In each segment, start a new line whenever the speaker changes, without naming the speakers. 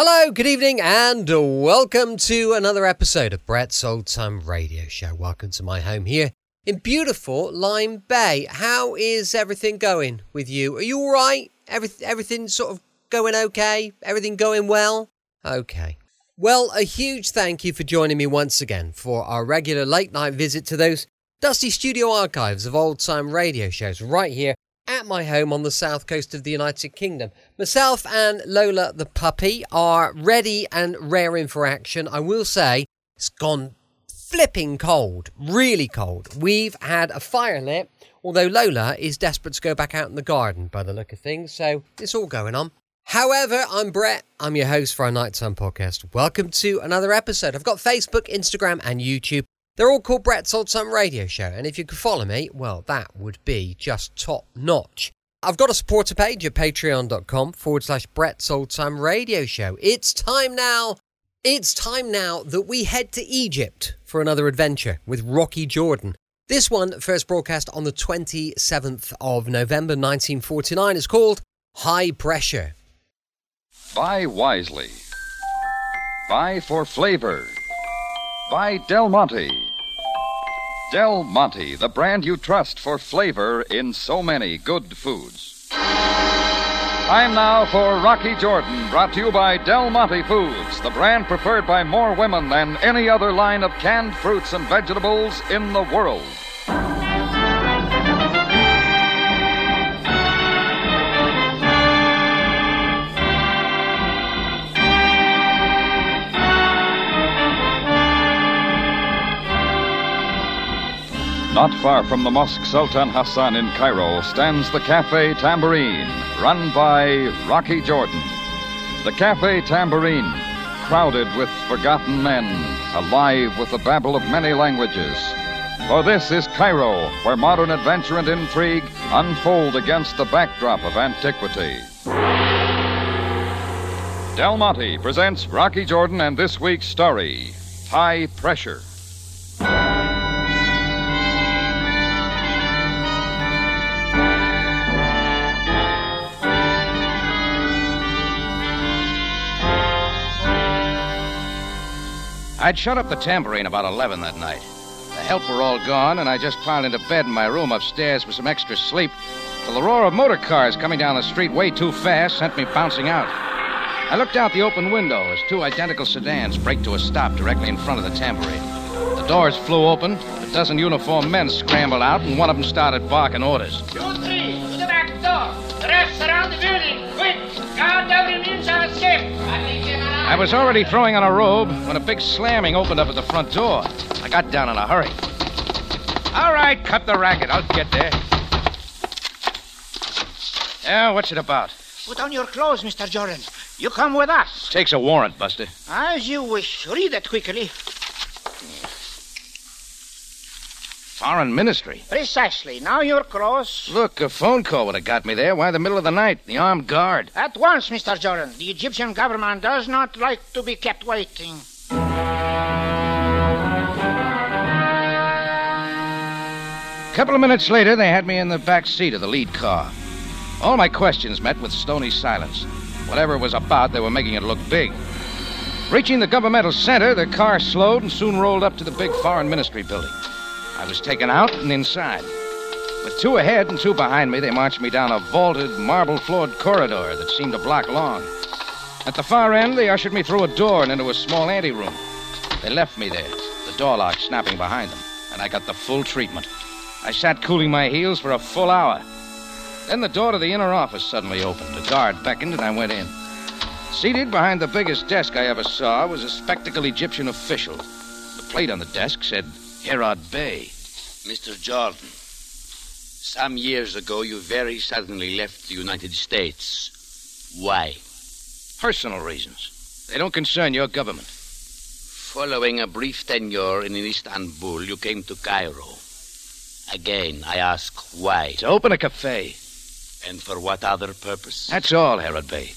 Hello, good evening, and welcome to another episode of Brett's Old Time Radio Show. Welcome to my home here in beautiful Lyme Bay. How is everything going with you? Are you all right? Every, everything sort of going okay? Everything going well? Okay. Well, a huge thank you for joining me once again for our regular late night visit to those dusty studio archives of old time radio shows right here at my home on the south coast of the United Kingdom. Myself and Lola the puppy are ready and raring for action. I will say it's gone flipping cold, really cold. We've had a fire lit, although Lola is desperate to go back out in the garden by the look of things, so it's all going on. However, I'm Brett. I'm your host for our Nighttime podcast. Welcome to another episode. I've got Facebook, Instagram, and YouTube. They're all called Brett's Old Time Radio Show, and if you could follow me, well, that would be just top notch. I've got a supporter page at patreon.com forward slash Brett's Old Time Radio Show. It's time now. It's time now that we head to Egypt for another adventure with Rocky Jordan. This one, first broadcast on the 27th of November 1949, is called High Pressure.
Buy wisely. Buy for flavor. Buy Del Monte. Del Monte, the brand you trust for flavor in so many good foods. Time now for Rocky Jordan, brought to you by Del Monte Foods, the brand preferred by more women than any other line of canned fruits and vegetables in the world. Not far from the Mosque Sultan Hassan in Cairo stands the Cafe Tambourine, run by Rocky Jordan. The Cafe Tambourine, crowded with forgotten men, alive with the babble of many languages. For this is Cairo, where modern adventure and intrigue unfold against the backdrop of antiquity. Del Monte presents Rocky Jordan and this week's story High Pressure.
I'd shut up the tambourine about 11 that night. The help were all gone, and I just piled into bed in my room upstairs for some extra sleep till the roar of motor cars coming down the street way too fast sent me bouncing out. I looked out the open window as two identical sedans braked to a stop directly in front of the tambourine. The doors flew open, a dozen uniformed men scrambled out, and one of them started barking orders.
Two, three, to the back door. The rest surround the
was already throwing on a robe when a big slamming opened up at the front door. I got down in a hurry. All right, cut the racket. I'll get there. Yeah, what's it about?
Put on your clothes, Mr. Jordan. You come with us.
Takes a warrant, Buster.
As you wish. Read it quickly.
Foreign Ministry.
Precisely. Now you're clothes.
Look, a phone call would have got me there. Why the middle of the night? The armed guard.
At once, Mr. Jordan. The Egyptian government does not like to be kept waiting.
A couple of minutes later, they had me in the back seat of the lead car. All my questions met with stony silence. Whatever it was about, they were making it look big. Reaching the governmental center, the car slowed and soon rolled up to the big foreign ministry building. I was taken out and inside. With two ahead and two behind me, they marched me down a vaulted, marble floored corridor that seemed a block long. At the far end, they ushered me through a door and into a small anteroom. They left me there, the door lock snapping behind them, and I got the full treatment. I sat cooling my heels for a full hour. Then the door to the inner office suddenly opened. A guard beckoned, and I went in. Seated behind the biggest desk I ever saw was a spectacled Egyptian official. The plate on the desk said Herod Bey.
Mr. Jordan, some years ago you very suddenly left the United States. Why?
Personal reasons. They don't concern your government.
Following a brief tenure in Istanbul, you came to Cairo. Again, I ask why.
To open a cafe.
And for what other purpose?
That's all, Herod Bey.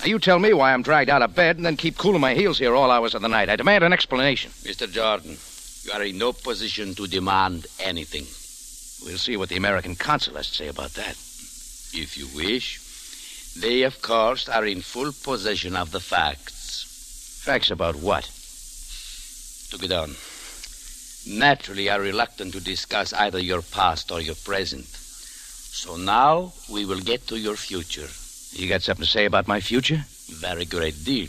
Now you tell me why I'm dragged out of bed and then keep cooling my heels here all hours of the night. I demand an explanation.
Mr. Jordan, you are in no position to demand anything.
We'll see what the American consul has to say about that.
If you wish. They, of course, are in full possession of the facts.
Facts about what?
To get on. Naturally, are reluctant to discuss either your past or your present. So now we will get to your future.
You got something to say about my future?
Very great deal.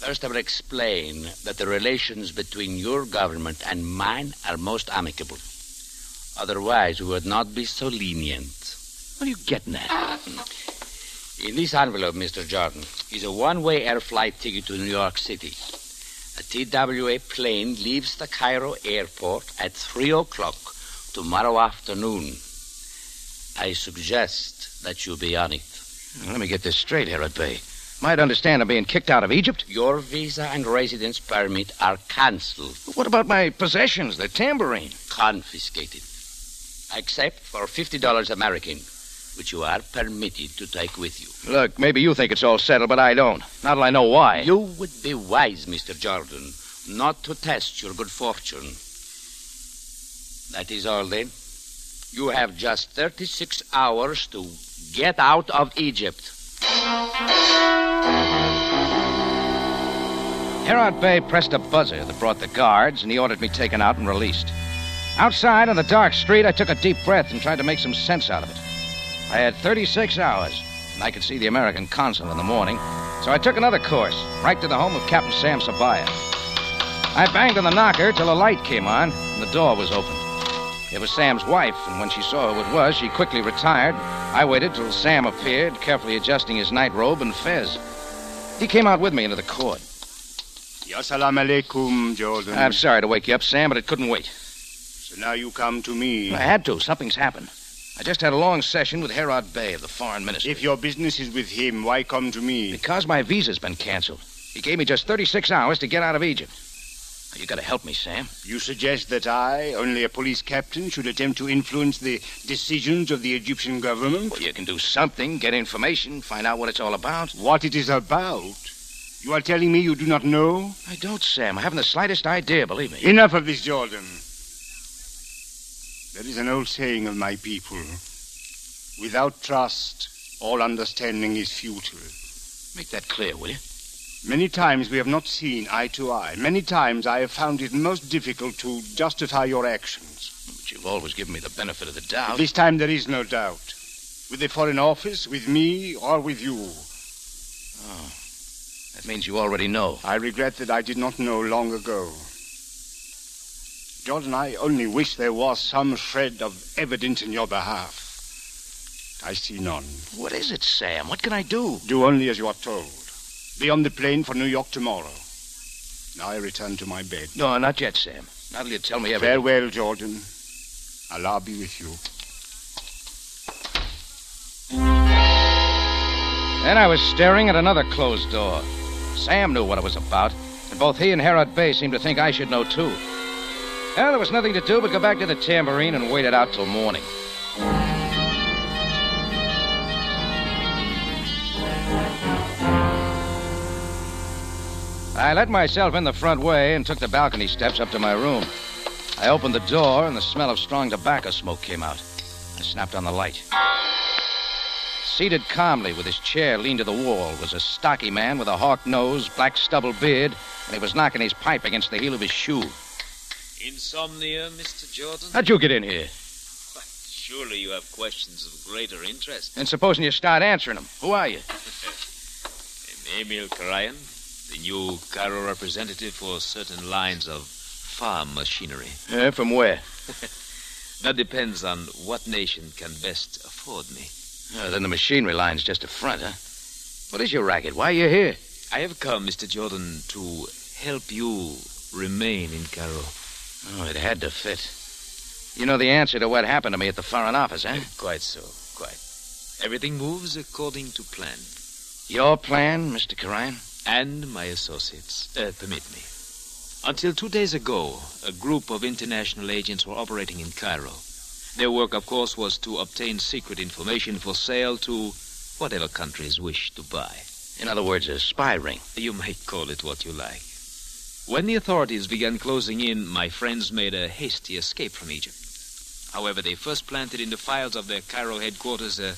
First, I will explain that the relations between your government and mine are most amicable. Otherwise, we would not be so lenient.
What are you getting at?
In this envelope, Mr. Jordan, is a one way air flight ticket to New York City. A TWA plane leaves the Cairo airport at 3 o'clock tomorrow afternoon. I suggest that you be on it.
Let me get this straight, Herod Bey. Might understand I'm being kicked out of Egypt.
Your visa and residence permit are cancelled,
what about my possessions, the tambourine?
confiscated, except for $50 American, which you are permitted to take with you.
Look, maybe you think it's all settled, but I don't. Not till I know why.
You would be wise, Mr. Jordan, not to test your good fortune. That is all, then. You have just 36 hours to get out of Egypt.
Herod Bey pressed a buzzer that brought the guards, and he ordered me taken out and released. Outside on the dark street, I took a deep breath and tried to make some sense out of it. I had 36 hours, and I could see the American consul in the morning, so I took another course, right to the home of Captain Sam Sabaya. I banged on the knocker till a light came on, and the door was open. It was Sam's wife, and when she saw who it was, she quickly retired. I waited till Sam appeared, carefully adjusting his night robe and fez. He came out with me into the court.
Assalamu alaikum, Jordan.
I'm sorry to wake you up, Sam, but it couldn't wait.
So now you come to me.
I had to. Something's happened. I just had a long session with Herod Bey of the foreign ministry.
If your business is with him, why come to me?
Because my visa's been canceled. He gave me just 36 hours to get out of Egypt. You gotta help me, Sam.
You suggest that I, only a police captain, should attempt to influence the decisions of the Egyptian government?
Well, you can do something, get information, find out what it's all about.
What it is about? You are telling me you do not know?
I don't, Sam. I haven't the slightest idea, believe me.
Enough of this, Jordan. There is an old saying of my people without trust, all understanding is futile.
Make that clear, will you?
Many times we have not seen eye to eye. Many times I have found it most difficult to justify your actions.
But you've always given me the benefit of the doubt.
This time there is no doubt. With the Foreign Office, with me, or with you. Oh.
That means you already know.
I regret that I did not know long ago. Jordan, I only wish there was some shred of evidence in your behalf. I see none.
What is it, Sam? What can I do?
Do only as you are told. Be on the plane for New York tomorrow. Now I return to my bed.
No, not yet, Sam. Not till you tell me everything.
Farewell, Jordan. Allah be with you.
Then I was staring at another closed door. Sam knew what it was about, and both he and Herod Bey seemed to think I should know too. Well, there was nothing to do but go back to the tambourine and wait it out till morning. I let myself in the front way and took the balcony steps up to my room. I opened the door, and the smell of strong tobacco smoke came out. I snapped on the light. Seated calmly with his chair leaned to the wall was a stocky man with a hawk nose, black stubble beard, and he was knocking his pipe against the heel of his shoe.
Insomnia, Mr. Jordan?
How'd you get in here?
Surely you have questions of greater interest.
And supposing you start answering them, who are you?
I'm Emil Karayan, the new Cairo representative for certain lines of farm machinery.
Uh, from where?
That depends on what nation can best afford me.
Uh, then the machinery line's just a front, huh? What is your racket? Why are you here?
I have come, Mr. Jordan, to help you remain in Cairo.
Oh, it had to fit. You know the answer to what happened to me at the Foreign Office, huh?
Quite so, quite. Everything moves according to plan.
Your plan, Mr. Karayan?
And my associates. Uh, permit me. Until two days ago, a group of international agents were operating in Cairo. Their work, of course, was to obtain secret information for sale to whatever countries wish to buy.
In other words, a spy ring.
You may call it what you like. When the authorities began closing in, my friends made a hasty escape from Egypt. However, they first planted in the files of their Cairo headquarters a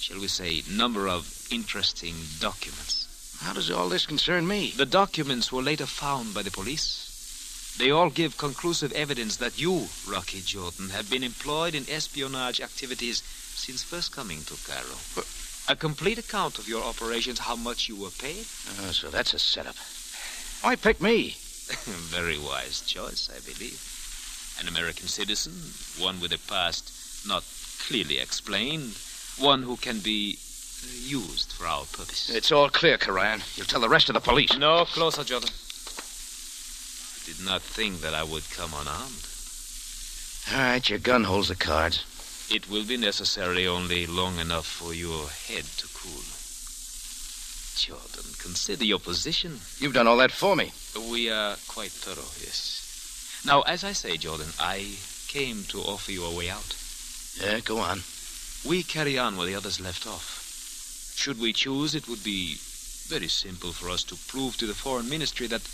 shall we say, number of interesting documents.
How does all this concern me?
The documents were later found by the police. They all give conclusive evidence that you, Rocky Jordan, have been employed in espionage activities since first coming to Cairo. A complete account of your operations, how much you were paid.
Oh, so that's a setup. Why pick me?
Very wise choice, I believe. An American citizen, one with a past not clearly explained, one who can be used for our purpose.
It's all clear, Karayan. You'll tell the rest of the police.
No, closer, Jordan. I did not think that I would come unarmed.
All right, your gun holds the cards.
It will be necessary only long enough for your head to cool. Jordan, consider your position.
You've done all that for me.
We are quite thorough, yes. Now, as I say, Jordan, I came to offer you a way out.
Yeah, go on.
We carry on where the others left off. Should we choose, it would be very simple for us to prove to the Foreign Ministry that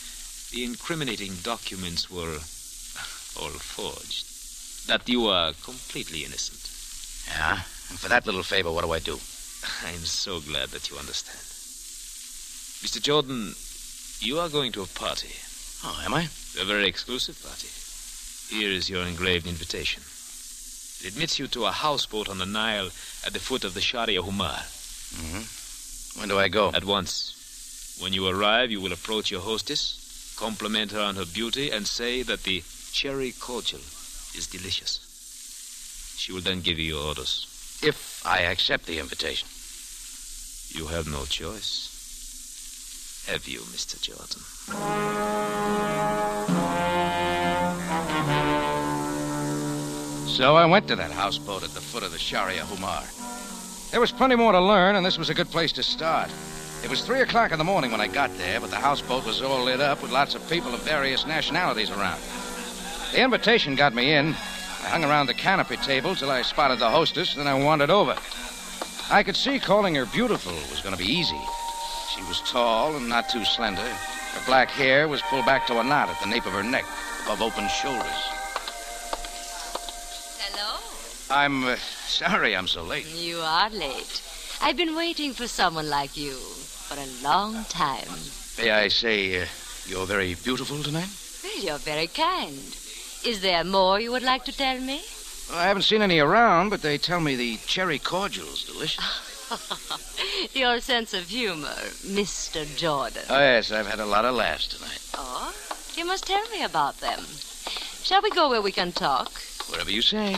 the incriminating documents were all forged. That you are completely innocent.
Yeah? And for that little favor, what do I do?
I'm so glad that you understand. Mr. Jordan, you are going to a party.
Oh, am I?
A very exclusive party. Here is your engraved invitation. It admits you to a houseboat on the Nile at the foot of the Sharia Humar.
Mm-hmm. When do I go?
At once. When you arrive, you will approach your hostess, compliment her on her beauty, and say that the cherry cordial is delicious. She will then give you your orders.
If I accept the invitation.
You have no choice. Have you, Mr. Jordan?
So I went to that houseboat at the foot of the Sharia Humar. There was plenty more to learn, and this was a good place to start. It was three o'clock in the morning when I got there, but the houseboat was all lit up with lots of people of various nationalities around. The invitation got me in. I hung around the canopy table till I spotted the hostess, then I wandered over. I could see calling her beautiful was going to be easy. She was tall and not too slender. Her black hair was pulled back to a knot at the nape of her neck, above open shoulders. I'm uh, sorry I'm so late.
You are late. I've been waiting for someone like you for a long time.
May I say uh, you're very beautiful tonight?
Well, you're very kind. Is there more you would like to tell me?
Well, I haven't seen any around, but they tell me the cherry cordial's delicious.
Your sense of humor, Mr. Jordan.
oh, yes, I've had a lot of laughs tonight.
Oh, you must tell me about them. Shall we go where we can talk?
Whatever you say.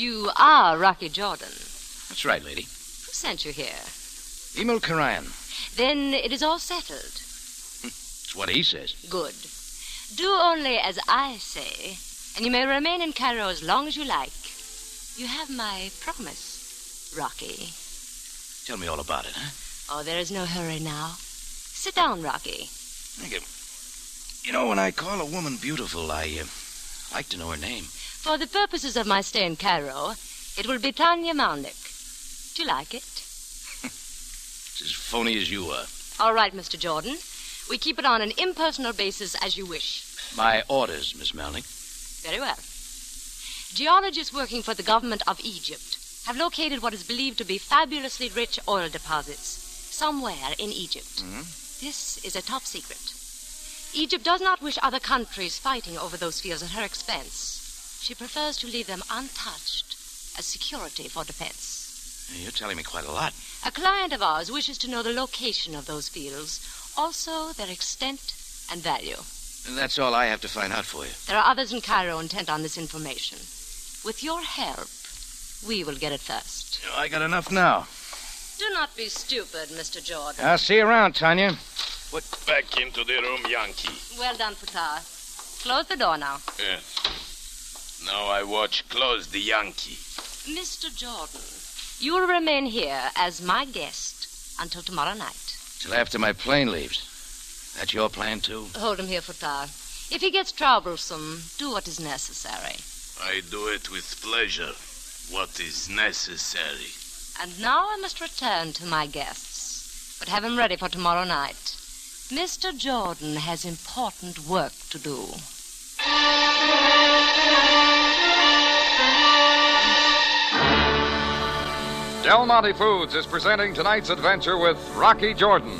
You are Rocky Jordan.
That's right, lady.
Who sent you here?
Emil Karayan.
Then it is all settled.
It's what he says.
Good. Do only as I say, and you may remain in Cairo as long as you like. You have my promise, Rocky.
Tell me all about it, huh?
Oh, there is no hurry now. Sit down, Rocky.
Thank you. You know, when I call a woman beautiful, I uh, like to know her name.
For the purposes of my stay in Cairo, it will be Tanya Malnick. Do you like it?
It's as phony as you are.
All right, Mr. Jordan. We keep it on an impersonal basis as you wish.
My orders, Miss Melnick.
Very well. Geologists working for the government of Egypt have located what is believed to be fabulously rich oil deposits somewhere in Egypt. Mm-hmm. This is a top secret. Egypt does not wish other countries fighting over those fields at her expense. She prefers to leave them untouched as security for defense.
You're telling me quite a lot.
A client of ours wishes to know the location of those fields, also their extent and value.
And that's all I have to find out for you.
There are others in Cairo intent on this information. With your help, we will get it first.
I got enough now.
Do not be stupid, Mr. Jordan.
I'll see you around, Tanya.
Back into the room, Yankee.
Well done, Futar. Close the door now.
Yes. Now I watch close the Yankee.
Mr. Jordan, you will remain here as my guest until tomorrow night.
Till after my plane leaves. That's your plan, too?
Hold him here, Futar. If he gets troublesome, do what is necessary.
I do it with pleasure. What is necessary?
And now I must return to my guests, but have him ready for tomorrow night. Mr. Jordan has important work to do.
Del Monte Foods is presenting tonight's adventure with Rocky Jordan.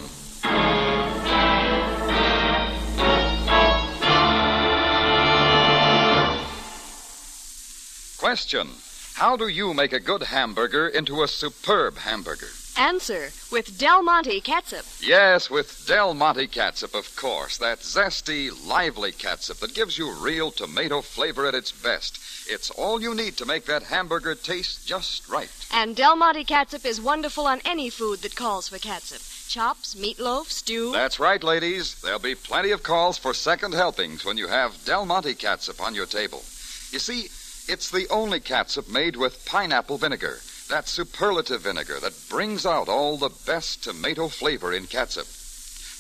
Question How do you make a good hamburger into a superb hamburger?
Answer with Del Monte catsup.
Yes, with Del Monte catsup, of course. That zesty, lively catsup that gives you real tomato flavor at its best. It's all you need to make that hamburger taste just right.
And Del Monte catsup is wonderful on any food that calls for catsup. Chops, meatloaf, stew.
That's right, ladies. There'll be plenty of calls for second helpings when you have Del Monte catsup on your table. You see, it's the only catsup made with pineapple vinegar. That superlative vinegar that brings out all the best tomato flavor in catsup.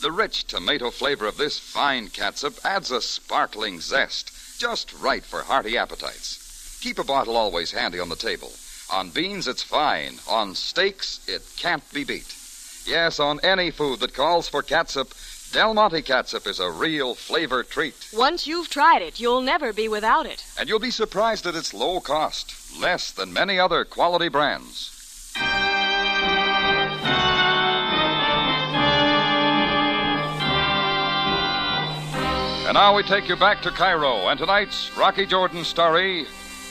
The rich tomato flavor of this fine catsup adds a sparkling zest, just right for hearty appetites. Keep a bottle always handy on the table. On beans, it's fine. On steaks, it can't be beat. Yes, on any food that calls for catsup, Del Monte catsup is a real flavor treat.
Once you've tried it, you'll never be without it.
And you'll be surprised at its low cost, less than many other quality brands. And now we take you back to Cairo and tonight's Rocky Jordan story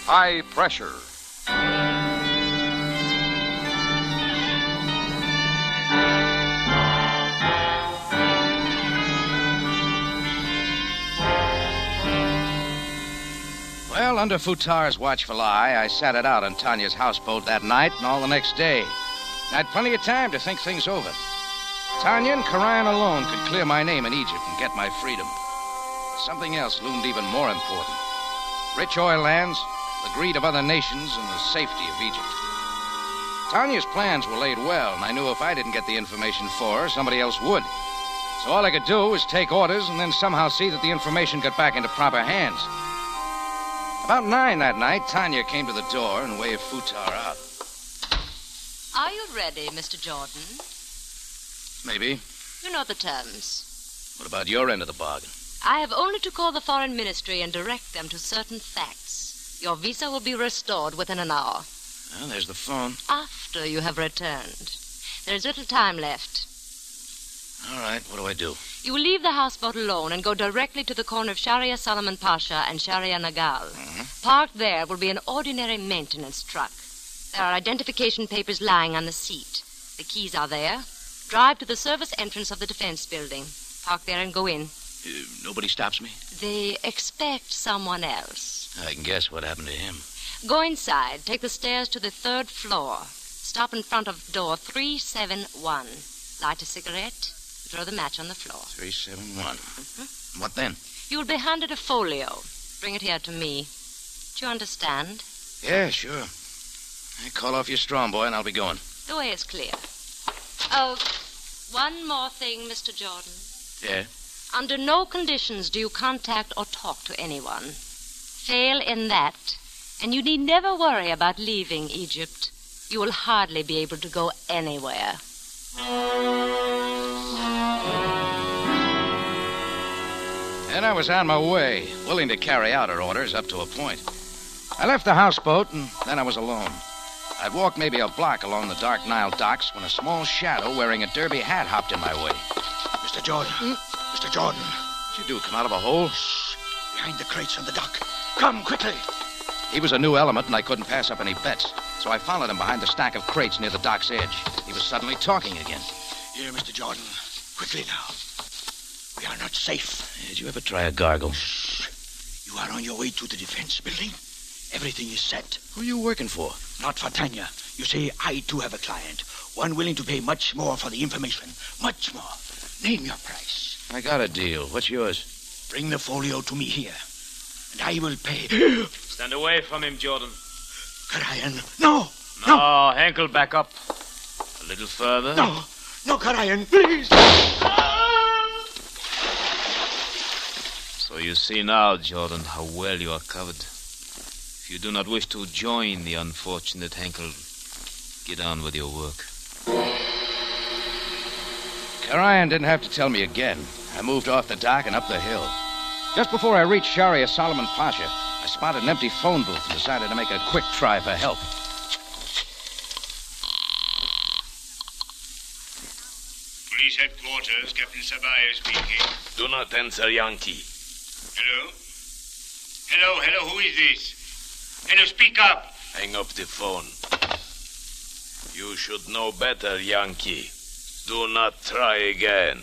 High Pressure.
Well, under Futar's watchful eye, I sat it out on Tanya's houseboat that night and all the next day. I had plenty of time to think things over. Tanya and Karayan alone could clear my name in Egypt and get my freedom. Something else loomed even more important. Rich oil lands, the greed of other nations, and the safety of Egypt. Tanya's plans were laid well, and I knew if I didn't get the information for her, somebody else would. So all I could do was take orders and then somehow see that the information got back into proper hands. About nine that night, Tanya came to the door and waved Futar out.
Are you ready, Mr. Jordan?
Maybe.
You know the terms.
What about your end of the bargain?
I have only to call the Foreign Ministry and direct them to certain facts. Your visa will be restored within an hour.
Well, there's the phone.
After you have returned. There is little time left.
All right, what do I do?
You will leave the houseboat alone and go directly to the corner of Sharia Solomon Pasha and Sharia Nagal. Parked there will be an ordinary maintenance truck. There are identification papers lying on the seat. The keys are there. Drive to the service entrance of the defense building. Park there and go in.
Uh, nobody stops me?
They expect someone else.
I can guess what happened to him.
Go inside. Take the stairs to the third floor. Stop in front of door 371. Light a cigarette. Throw the match on the floor.
371. Mm-hmm. What then?
You will be handed a folio. Bring it here to me. Do you understand?
Yeah, sure. Hey, call off your strong boy and I'll be going.
The way is clear. Oh, one more thing, Mr. Jordan.
Yeah?
Under no conditions do you contact or talk to anyone. Fail in that, and you need never worry about leaving Egypt. You will hardly be able to go anywhere.
And I was on my way, willing to carry out her orders up to a point. I left the houseboat, and then I was alone. I'd walked maybe a block along the dark Nile docks when a small shadow wearing a derby hat hopped in my way.
Mr. Jordan. Hmm? Mr. Jordan.
What'd you do, come out of a hole?
Behind the crates on the dock. Come, quickly.
He was a new element, and I couldn't pass up any bets. So I followed him behind the stack of crates near the dock's edge. He was suddenly talking again.
Here, Mr. Jordan. Quickly now. We are not safe.
Did you ever try a gargle?
You are on your way to the defense building. Everything is set.
Who are you working for?
Not for Tanya. You see, I too have a client. One willing to pay much more for the information. Much more. Name your price.
I got a deal. What's yours?
Bring the folio to me here. And I will pay.
Stand away from him, Jordan.
Karayan. No!
No, Henkel, back up. A little further.
No! No, Karayan, please!
Ah! You see now, Jordan, how well you are covered. If you do not wish to join the unfortunate Henkel, get on with your work.
Orion didn't have to tell me again. I moved off the dock and up the hill. Just before I reached Sharia Solomon Pasha, I spotted an empty phone booth and decided to make a quick try for help.
Police headquarters, Captain Sabaya speaking.
Do not answer Yankee.
Hello? Hello, hello, who is this? Hello, speak up.
Hang up the phone. You should know better, Yankee. Do not try again.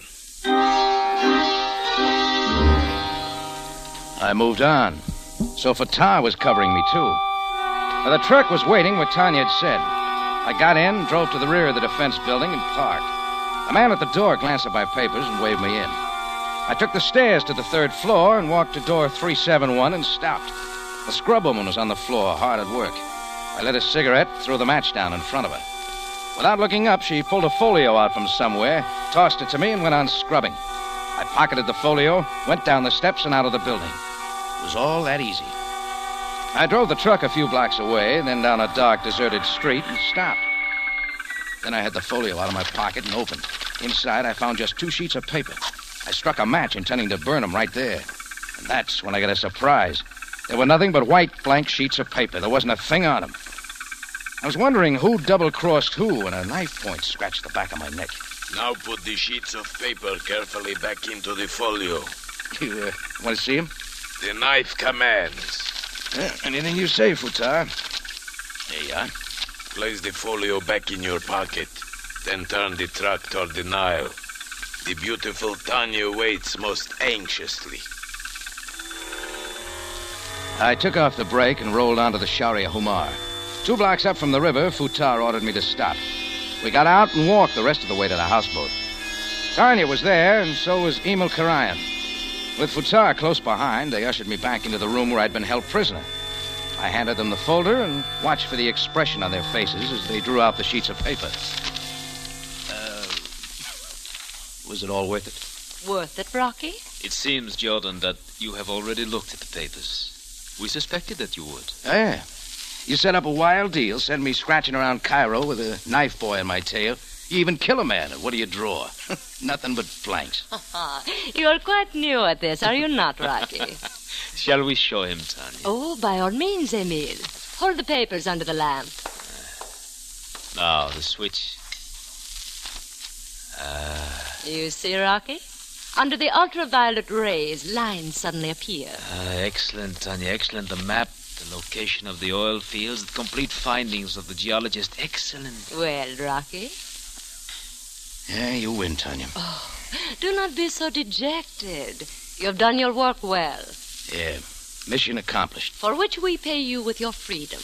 I moved on. So Futar was covering me, too. Now, the truck was waiting where Tanya had said. I got in, drove to the rear of the defense building, and parked. A man at the door glanced at my papers and waved me in. I took the stairs to the third floor and walked to door 371 and stopped. The scrubwoman was on the floor, hard at work. I lit a cigarette, threw the match down in front of her. Without looking up, she pulled a folio out from somewhere, tossed it to me, and went on scrubbing. I pocketed the folio, went down the steps, and out of the building. It was all that easy. I drove the truck a few blocks away, then down a dark, deserted street, and stopped. Then I had the folio out of my pocket and opened. Inside, I found just two sheets of paper. I struck a match, intending to burn them right there. And that's when I got a surprise. There were nothing but white, blank sheets of paper. There wasn't a thing on them. I was wondering who double crossed who when a knife point scratched the back of my neck.
Now put the sheets of paper carefully back into the folio.
You uh, want to see him?
The knife commands.
Yeah, anything you say, Futar. There you are.
Place the folio back in your pocket. Then turn the truck toward the Nile. The beautiful Tanya waits most anxiously.
I took off the brake and rolled onto the Sharia Humar. Two blocks up from the river, Futar ordered me to stop. We got out and walked the rest of the way to the houseboat. Tanya was there, and so was Emil Karayan. With Futar close behind, they ushered me back into the room where I'd been held prisoner. I handed them the folder and watched for the expression on their faces as they drew out the sheets of paper. Was it all worth it?
Worth it, Rocky?
It seems, Jordan, that you have already looked at the papers. We suspected that you would.
Yeah. You set up a wild deal, send me scratching around Cairo with a knife boy on my tail. You even kill a man, and what do you draw? Nothing but blanks.
You're quite new at this, are you not, Rocky?
Shall we show him, Tanya?
oh, by all means, Emil. Hold the papers under the lamp.
Now, the switch.
You see, Rocky? Under the ultraviolet rays, lines suddenly appear.
uh, excellent, Tanya, excellent. The map, the location of the oil fields, the complete findings of the geologist. Excellent.
Well, Rocky,
Yeah, you win, Tanya.
Oh, do not be so dejected. You have done your work well,
Yeah. Mission accomplished.
for which we pay you with your freedom.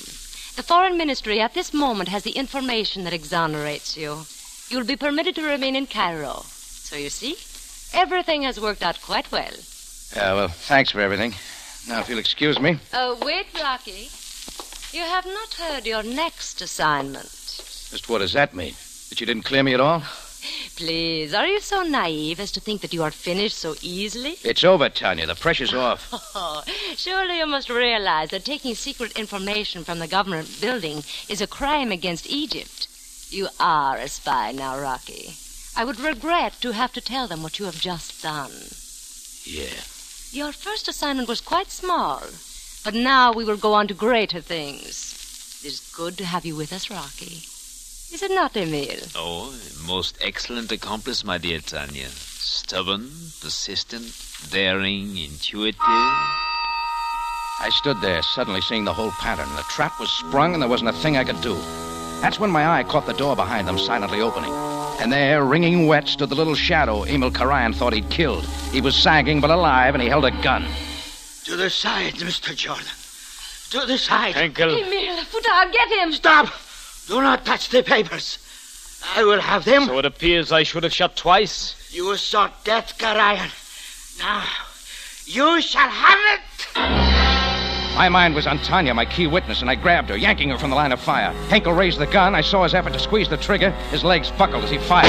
The Foreign Ministry at this moment has the information that exonerates you. You'll be permitted to remain in Cairo. So you see, everything has worked out quite well.
Yeah, well, thanks for everything. Now, if you'll excuse me.
Oh, wait, Rocky. You have not heard your next assignment.
Just what does that mean? That you didn't clear me at all?
Please, are you so naive as to think that you are finished so easily?
It's over, Tanya. The pressure's off.
Oh, surely you must realize that taking secret information from the government building is a crime against Egypt. You are a spy now, Rocky. I would regret to have to tell them what you have just done.
Yeah.
Your first assignment was quite small, but now we will go on to greater things. It is good to have you with us, Rocky. Is it not, Emil?
Oh, most excellent accomplice, my dear Tanya. Stubborn, persistent, daring, intuitive.
I stood there, suddenly seeing the whole pattern. The trap was sprung, and there wasn't a thing I could do. That's when my eye caught the door behind them silently opening. And there, wringing wet, stood the little shadow Emil Karayan thought he'd killed. He was sagging but alive, and he held a gun.
To the side, Mr. Jordan. To the side.
Henkel.
Emil, Futar, get him!
Stop! Do not touch the papers. I will have them.
So it appears I should have shot twice.
You sought death, Karayan. Now, you shall have it.
My mind was on Tanya, my key witness, and I grabbed her, yanking her from the line of fire. Henkel raised the gun. I saw his effort to squeeze the trigger. His legs buckled as he fired.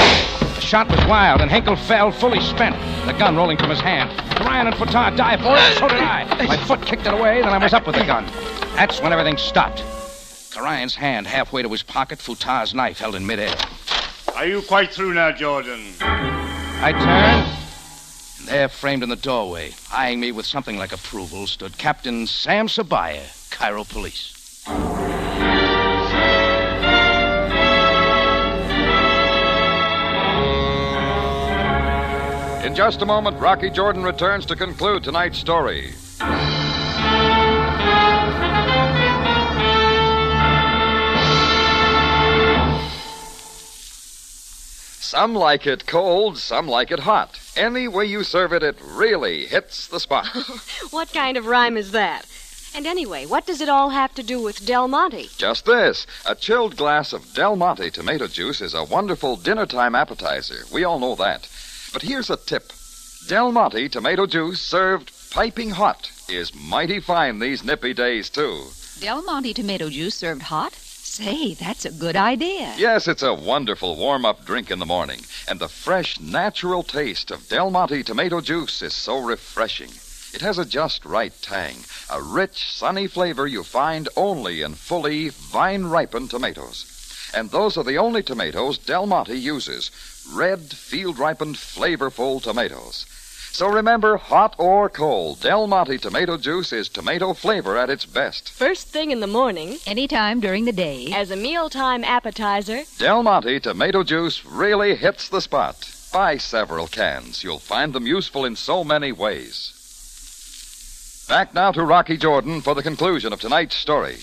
The shot was wild, and Henkel fell, fully spent, the gun rolling from his hand. Ryan and Futar dive for it, so did I. My foot kicked it away, then I was up with the gun. That's when everything stopped. Karayan's hand halfway to his pocket, Futar's knife held in midair.
Are you quite through now, Jordan?
I turned, there, framed in the doorway, eyeing me with something like approval, stood Captain Sam Sabaya, Cairo Police.
In just a moment, Rocky Jordan returns to conclude tonight's story. Some like it cold, some like it hot. Any way you serve it, it really hits the spot.
What kind of rhyme is that? And anyway, what does it all have to do with Del Monte?
Just this a chilled glass of Del Monte tomato juice is a wonderful dinner time appetizer. We all know that. But here's a tip Del Monte tomato juice served piping hot is mighty fine these nippy days, too.
Del Monte tomato juice served hot? Say, that's a good idea.
Yes, it's a wonderful warm up drink in the morning, and the fresh, natural taste of Del Monte tomato juice is so refreshing. It has a just right tang, a rich, sunny flavor you find only in fully vine ripened tomatoes. And those are the only tomatoes Del Monte uses red, field ripened, flavorful tomatoes. So remember, hot or cold, Del Monte tomato juice is tomato flavor at its best.
First thing in the morning.
Anytime during the day.
As a mealtime appetizer.
Del Monte tomato juice really hits the spot. Buy several cans. You'll find them useful in so many ways. Back now to Rocky Jordan for the conclusion of tonight's story.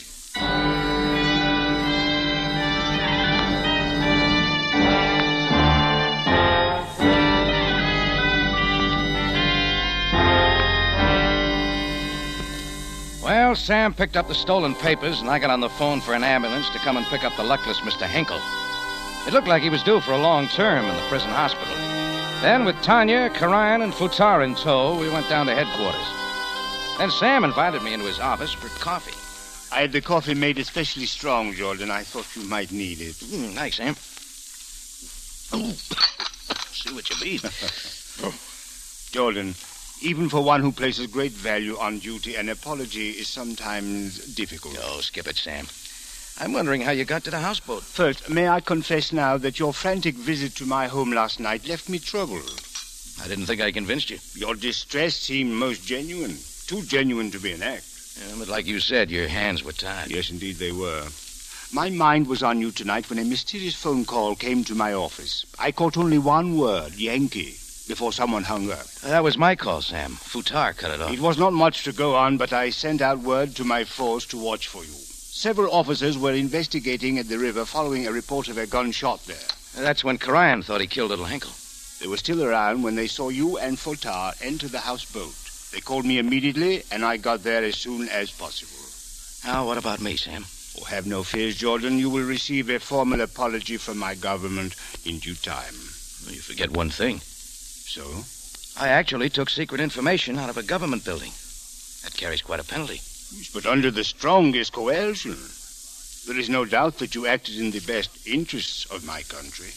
Well, Sam picked up the stolen papers, and I got on the phone for an ambulance to come and pick up the luckless Mr. Henkel. It looked like he was due for a long term in the prison hospital. Then, with Tanya, Karayan, and Futar in tow, we went down to headquarters. Then Sam invited me into his office for coffee.
I had the coffee made especially strong, Jordan. I thought you might need it.
Mm, nice, Sam. Ooh. See what you mean.
Jordan, even for one who places great value on duty, an apology is sometimes difficult.
Oh, skip it, Sam. I'm wondering how you got to the houseboat.
First, may I confess now that your frantic visit to my home last night left me troubled.
I didn't think I convinced you.
Your distress seemed most genuine. Too genuine to be an act.
Yeah, but like you said, your hands were tied.
Yes, indeed they were. My mind was on you tonight when a mysterious phone call came to my office. I caught only one word, Yankee, before someone hung up.
Uh, that was my call, Sam. Futar cut it off.
It was not much to go on, but I sent out word to my force to watch for you. Several officers were investigating at the river following a report of a gunshot there.
Uh, that's when Karayan thought he killed little Henkel.
They were still around when they saw you and Futar enter the houseboat. They called me immediately, and I got there as soon as possible.
Now, what about me, Sam?
Oh, have no fears, Jordan. You will receive a formal apology from my government in due time.
You forget one thing.
So?
I actually took secret information out of a government building. That carries quite a penalty.
Yes, but under the strongest coercion. There is no doubt that you acted in the best interests of my country.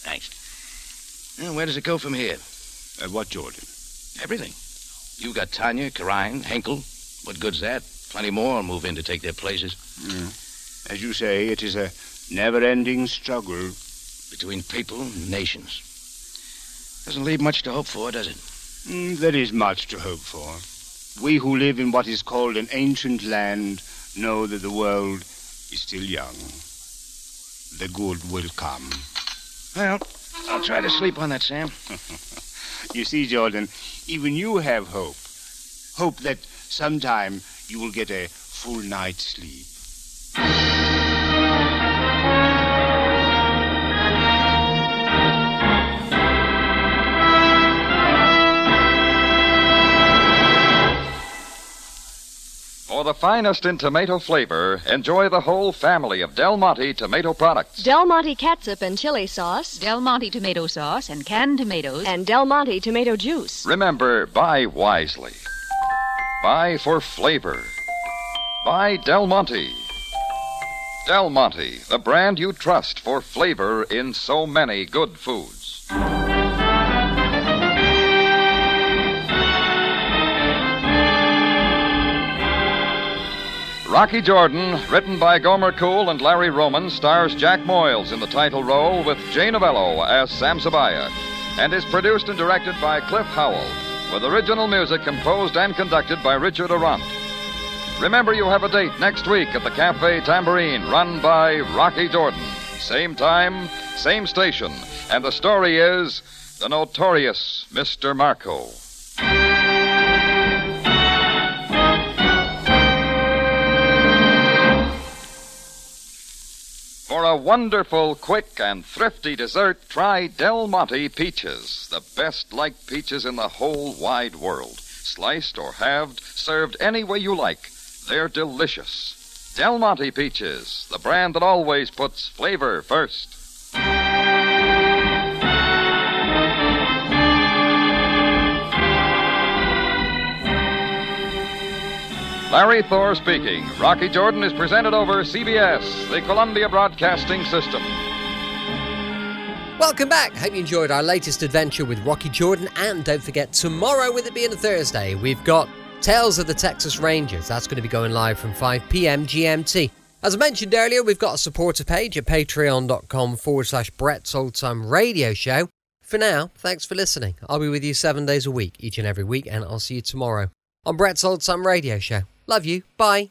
Thanks. Now, where does it go from here?
Uh, what, Jordan?
Everything. You've got Tanya, Karayan, Henkel. What good's that? Plenty more will move in to take their places.
Mm. As you say, it is a never-ending struggle.
Between people and nations. Doesn't leave much to hope for, does it?
Mm, there is much to hope for. We who live in what is called an ancient land know that the world is still young. The good will come.
Well, I'll try to sleep on that, Sam.
you see, Jordan, even you have hope. Hope that sometime you will get a full night's sleep.
For the finest in tomato flavor, enjoy the whole family of Del Monte tomato products.
Del Monte catsup and chili sauce.
Del Monte tomato sauce and canned tomatoes.
And Del Monte tomato juice.
Remember, buy wisely. Buy for flavor. Buy Del Monte. Del Monte, the brand you trust for flavor in so many good foods. Rocky Jordan, written by Gomer Cooper and Larry Roman, stars Jack Moyles in the title role with Jay Novello as Sam Sabaya, and is produced and directed by Cliff Howell, with original music composed and conducted by Richard Aurandt. Remember, you have a date next week at the Cafe Tambourine, run by Rocky Jordan. Same time, same station, and the story is the notorious Mr. Marco. For a wonderful, quick, and thrifty dessert, try Del Monte peaches, the best liked peaches in the whole wide world. Sliced or halved, served any way you like. They're delicious. Del Monte peaches, the brand that always puts flavor first. Larry Thor speaking. Rocky Jordan is presented over CBS, the Columbia Broadcasting System.
Welcome back. Hope you enjoyed our latest adventure with Rocky Jordan. And don't forget, tomorrow, with it being a Thursday, we've got Tales of the Texas Rangers. That's going to be going live from 5 p.m. GMT. As I mentioned earlier, we've got a supporter page at patreon.com forward slash Brett's Old Time Radio Show. For now, thanks for listening. I'll be with you seven days a week, each and every week, and I'll see you tomorrow on Brett's Old Time Radio Show. Love you. Bye.